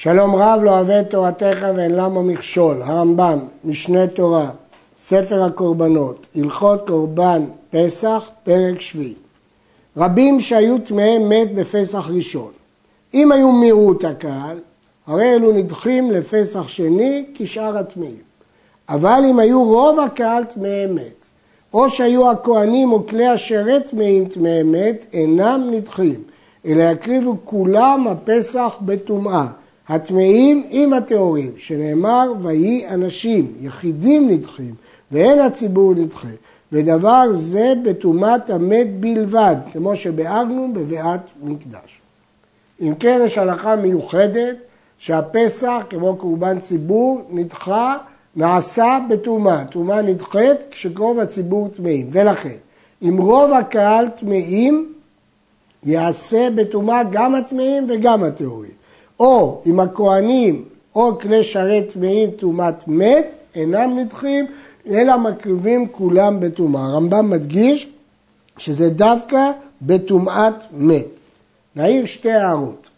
שלום רב לא אוהב את תורתך ואין למה מכשול, הרמב"ם, משנה תורה, ספר הקורבנות, הלכות קורבן פסח, פרק שביעי. רבים שהיו טמאי מת בפסח ראשון. אם היו מיעוט הקהל, הרי אלו נדחים לפסח שני כשאר הטמאים. אבל אם היו רוב הקהל טמאי מת, או שהיו הכהנים או כלי השרת טמאים טמאי מת, אינם נדחים, אלא יקריבו כולם הפסח בטומאה. הטמאים עם הטהורים, שנאמר ויהי אנשים, יחידים נדחים, ואין הציבור נדחה. ודבר זה בטומאת המת בלבד, כמו שביארנו בביאת מקדש. אם כן, יש הלכה מיוחדת שהפסח, כמו קורבן ציבור, נדחה, נעשה בטומאה. טומאה נדחית כשקרוב הציבור טמאים. ולכן, אם רוב הקהל טמאים, יעשה בטומאה גם הטמאים וגם הטהורים. או אם הכהנים או כלי שרת טמאים טומאת מת, אינם נדחים, אלא מקריבים כולם בטומאה. הרמב"ם מדגיש שזה דווקא בטומאת מת. נעיר שתי הערות.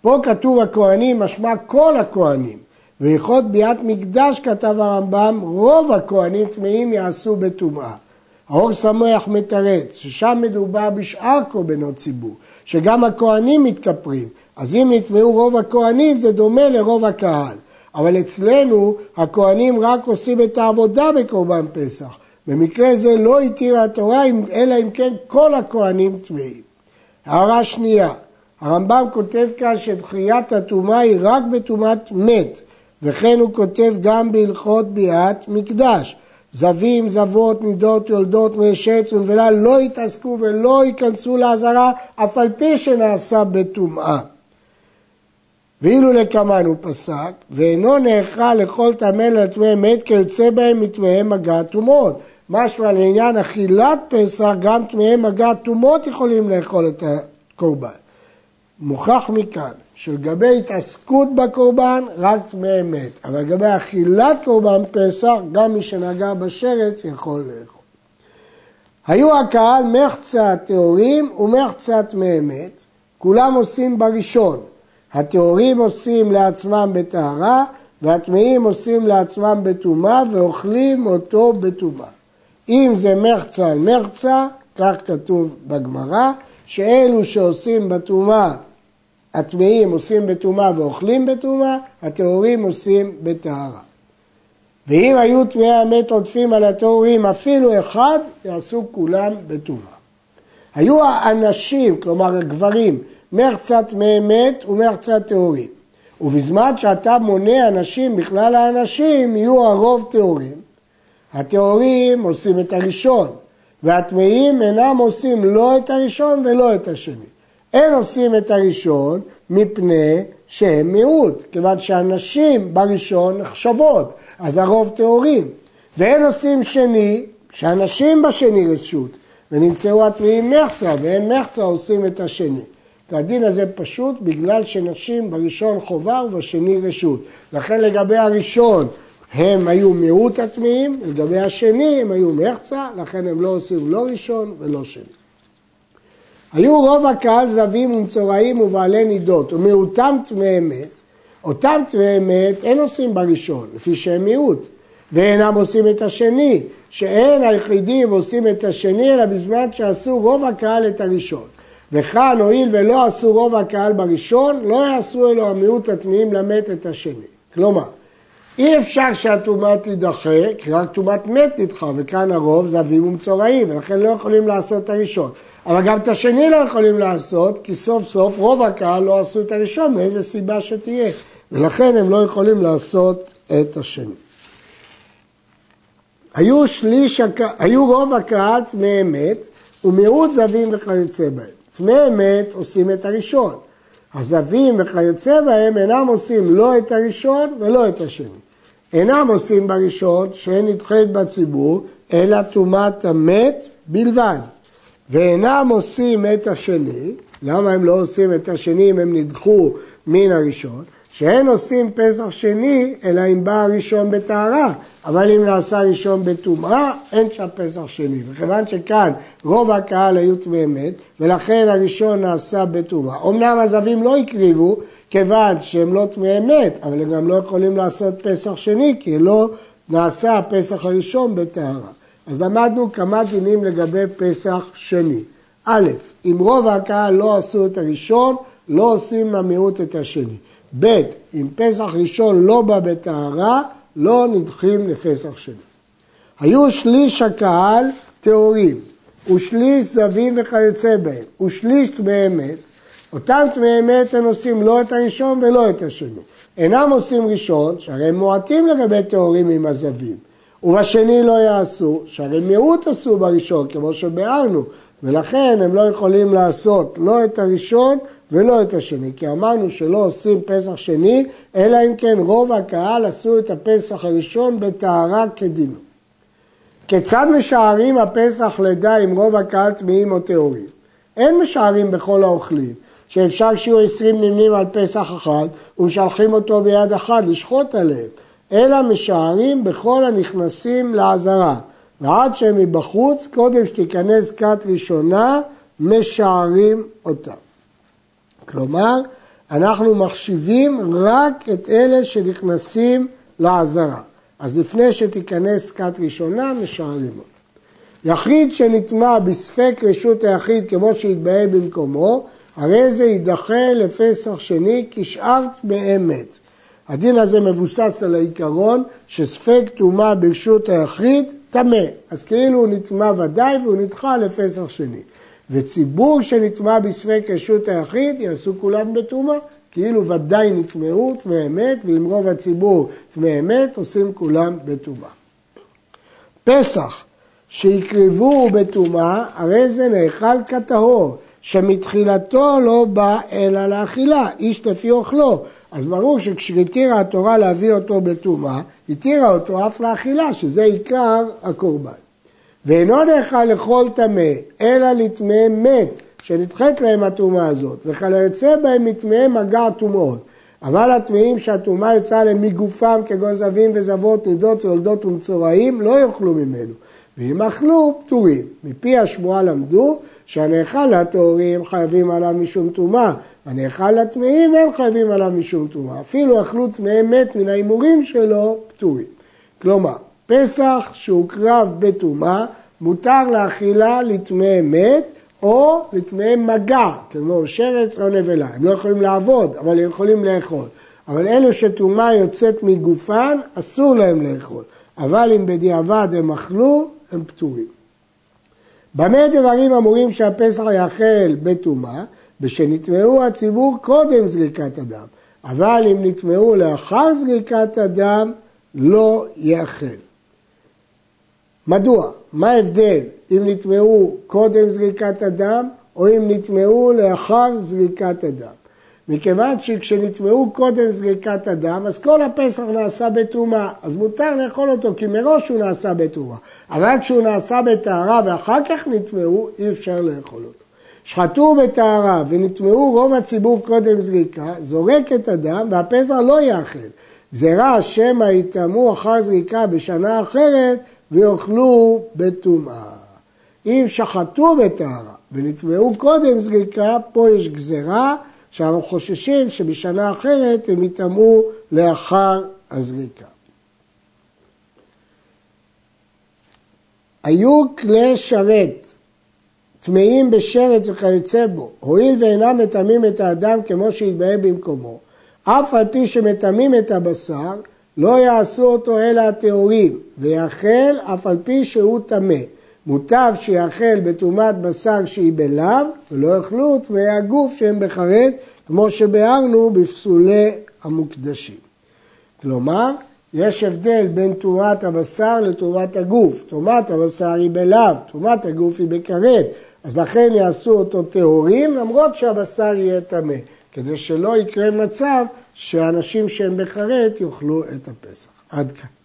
פה כתוב הכהנים, משמע כל הכהנים. והלכות ביאת מקדש, כתב הרמב"ם, רוב הכהנים טמאים יעשו בטומאה. האור שמח מתרץ, ששם מדובר בשאר קורבנות ציבור, שגם הכהנים מתכפרים, אז אם נטמעו רוב הכהנים זה דומה לרוב הקהל. אבל אצלנו הכהנים רק עושים את העבודה בקורבן פסח. במקרה זה לא התירה התורה, אלא אם כן כל הכהנים טמאים. הערה שנייה, הרמב"ם כותב כאן שדחיית הטומאה היא רק בטומאת מת, וכן הוא כותב גם בהלכות ביאת מקדש. זבים, זבות, נידות, יולדות, מי שץ ונבלה לא יתעסקו ולא ייכנסו לעזרה, אף על פי שנעשה בטומאה. ואילו לקמן הוא פסק, ואינו נאכל לכל טמא לטמא מת כיוצא בהם מטמאי מגע טומאות. משמע לעניין אכילת פסח, גם טמאי מגע טומאות יכולים לאכול את הקורבן. מוכח מכאן שלגבי התעסקות בקורבן, רק טמאי מת, אבל לגבי אכילת קורבן פסח, גם מי שנגע בשרץ יכול לאכול. היו הקהל מחצה טהורים ומחצה טמאי מת, כולם עושים בראשון, הטהורים עושים לעצמם בטהרה, והטמאים עושים לעצמם בטומאה ואוכלים אותו בטומאה. אם זה מרצה על מרצה, כך כתוב בגמרא, שאלו שעושים בטומאה, הטמאים עושים בטומאה ואוכלים בטומאה, הטהורים עושים בטהרה. ואם היו טמאי המת עודפים על הטהורים אפילו אחד, יעשו כולם בטומאה. היו האנשים, כלומר הגברים, מחצת מי מת ומחצת טהורים. ובזמן שאתה מונה אנשים בכלל האנשים, יהיו הרוב טהורים. הטהורים עושים את הראשון, והטמאים אינם עושים לא את הראשון ולא את השני. אין עושים את הראשון מפני שהם מיעוט, כיוון שהנשים בראשון נחשבות, אז הרוב טהורים. ואין עושים שני, שהנשים בשני רשות, ונמצאו הטמאים מחצה, ואין מחצה עושים את השני. והדין הזה פשוט בגלל שנשים בראשון חובה ובשני רשות. לכן לגבי הראשון הם היו מיעוט הטמאים, לגבי השני הם היו מחצה, לכן הם לא עושים לא ראשון ולא שני. היו רוב הקהל זבים ומצורעים ובעלי נידות, ומיעוטם טמאי מת. אותם טמאי מת אין עושים בראשון, לפי שהם מיעוט, ואינם עושים את השני, שאין היחידים עושים את השני, אלא בזמן שעשו רוב הקהל את הראשון. וכאן הואיל ולא עשו רוב הקהל בראשון, לא יעשו אלו המיעוט הטמאים למת את השני. כלומר, אי אפשר שהטומאה תידחה, כי רק טומאת מת נדחה, וכאן הרוב זה אבים ומצורעים, ולכן לא יכולים לעשות את הראשון. אבל גם את השני לא יכולים לעשות, כי סוף סוף רוב הקהל לא עשו את הראשון, מאיזה סיבה שתהיה. ולכן הם לא יכולים לעשות את השני. היו, שליש, היו רוב הקהל טמאי מת ומיעוט זבים וכיוצא בהם. טמאי אמת עושים את הראשון. הזבים וכיוצא בהם אינם עושים לא את הראשון ולא את השני. אינם עושים בראשון שאין נדחית בציבור, אלא טומאת המת בלבד. ואינם עושים את השני, למה הם לא עושים את השני אם הם נדחו מן הראשון? שאין עושים פסח שני, אלא אם בא הראשון בטהרה, אבל אם נעשה ראשון בטומאה, אין שם פסח שני. וכיוון שכאן רוב הקהל היו טמאי מת, ולכן הראשון נעשה בטומאה. אמנם הזבים לא הקריבו, כיוון שהם לא טמאי מת, אבל הם גם לא יכולים לעשות פסח שני, כי לא נעשה הפסח הראשון בטהרה. אז למדנו כמה דינים לגבי פסח שני. א', אם רוב הקהל לא עשו את הראשון, לא עושים המיעוט את השני. ב', אם פסח ראשון לא בא בטהרה, לא נדחים לפסח שני. היו שליש הקהל טהורים, ושליש זבים וכיוצא בהם, ושליש טמאי מת. אותם טמאי מת הם עושים לא את הראשון ולא את השני. אינם עושים ראשון, שהרי הם מועטים לגבי טהורים עם הזבים. ובשני לא יעשו, שהרי מיעוט עשו בראשון, כמו שביארנו, ולכן הם לא יכולים לעשות לא את הראשון ולא את השני, כי אמרנו שלא עושים פסח שני, אלא אם כן רוב הקהל עשו את הפסח הראשון בטהרה כדינו. כיצד משערים הפסח לידה אם רוב הקהל טמאים או טהורים? אין משערים בכל האוכלים, שאפשר שיהיו עשרים נמנים על פסח אחד ומשלחים אותו ביד אחת לשחוט עליהם, אלא משערים בכל הנכנסים לעזרה, ועד שהם מבחוץ, קודם שתיכנס כת ראשונה, משערים אותה. כלומר, אנחנו מחשיבים רק את אלה שנכנסים לעזרה. אז לפני שתיכנס כת ראשונה, משערים אותה. יחיד שנטמע בספק רשות היחיד כמו שהתבהר במקומו, הרי זה יידחה לפסח שני כשאר טמאי מת. הדין הזה מבוסס על העיקרון שספק טומאה ברשות היחיד טמא. אז כאילו הוא נטמע ודאי והוא נדחה לפסח שני. וציבור שנטמע בספק רשות היחיד יעשו כולם בטומאה. כאילו ודאי נטמעו טמאי אמת, ואם רוב הציבור טמאי אמת, עושים כולם בטומאה. פסח שהקריבו בטומאה, הרי זה נאכל כטהור, שמתחילתו לא בא אלא לאכילה, איש לפי אוכלו. אז ברור שכשהתירה התורה להביא אותו בטומאה, התירה אותו אף לאכילה, שזה עיקר הקורבן. ואינו נאכל לכל טמא, אלא לטמא מת, שנדחית להם הטומאה הזאת, וכיוצא בהם מטמאי מגע טומאות. אבל הטמאים שהטומאה יוצאה להם מגופם, כגון זבים וזבות, נידות ויולדות ומצורעים, לא יאכלו ממנו. ואם אכלו, פטורים. מפי השמועה למדו שהנאכל לטהורים חייבים עליו משום טומאה, הנאכל לטמאים אין חייבים עליו משום טומאה. אפילו אכלו טמאי מת מן ההימורים שלו, פטורים. כלומר, פסח שהוקרב בטומאה, מותר לאכילה לטמאי מת או לטמאי מגע, כמו שרץ או נבלה. הם לא יכולים לעבוד, אבל הם יכולים לאכול. אבל אלו שטומאה יוצאת מגופן, אסור להם לאכול. אבל אם בדיעבד הם אכלו, הם פטורים. במה דברים אמורים שהפסח יאכל בטומאה? בשנטמעו הציבור קודם זריקת הדם, אבל אם נטמעו לאחר זריקת הדם, לא יאכל. מדוע? מה ההבדל אם נטמעו קודם זריקת הדם או אם נטמעו לאחר זריקת הדם? מכיוון שכשנטמעו קודם זריקת הדם, אז כל הפסח נעשה בטומאה, אז מותר לאכול אותו, כי מראש הוא נעשה בטומאה. אבל כשהוא נעשה בטהרה ואחר כך נטמעו, אי אפשר לאכול אותו. שחטו בטהרה ונטמעו רוב הציבור קודם זריקה, זורק את הדם והפסח לא יאכל. גזירה שמא יטמאו אחר זריקה בשנה אחרת ויאכלו בטומאה. אם שחטו בטהרה ונטמעו קודם זריקה, פה יש גזירה שאנחנו חוששים שבשנה אחרת הם יטמאו לאחר הזריקה. היו כלי שרת טמאים בשרץ וכיוצא בו, הואיל ואינם מטמאים את האדם כמו שהתבהר במקומו, אף על פי שמטמאים את הבשר, לא יעשו אותו אלא הטהורים, ויאכל אף על פי שהוא טמא. מוטב שיאכל בטומאת בשר שהיא בלאו, ולא יאכלו טמאי הגוף שהם בחרד, כמו שביארנו בפסולי המוקדשים. כלומר, יש הבדל בין טומאת הבשר לטומאת הגוף. טומאת הבשר היא בלאו, טומאת הגוף היא בכרת. אז לכן יעשו אותו טהורים, למרות שהבשר יהיה טמא, כדי שלא יקרה מצב שאנשים שהם בכרת יאכלו את הפסח. עד כאן.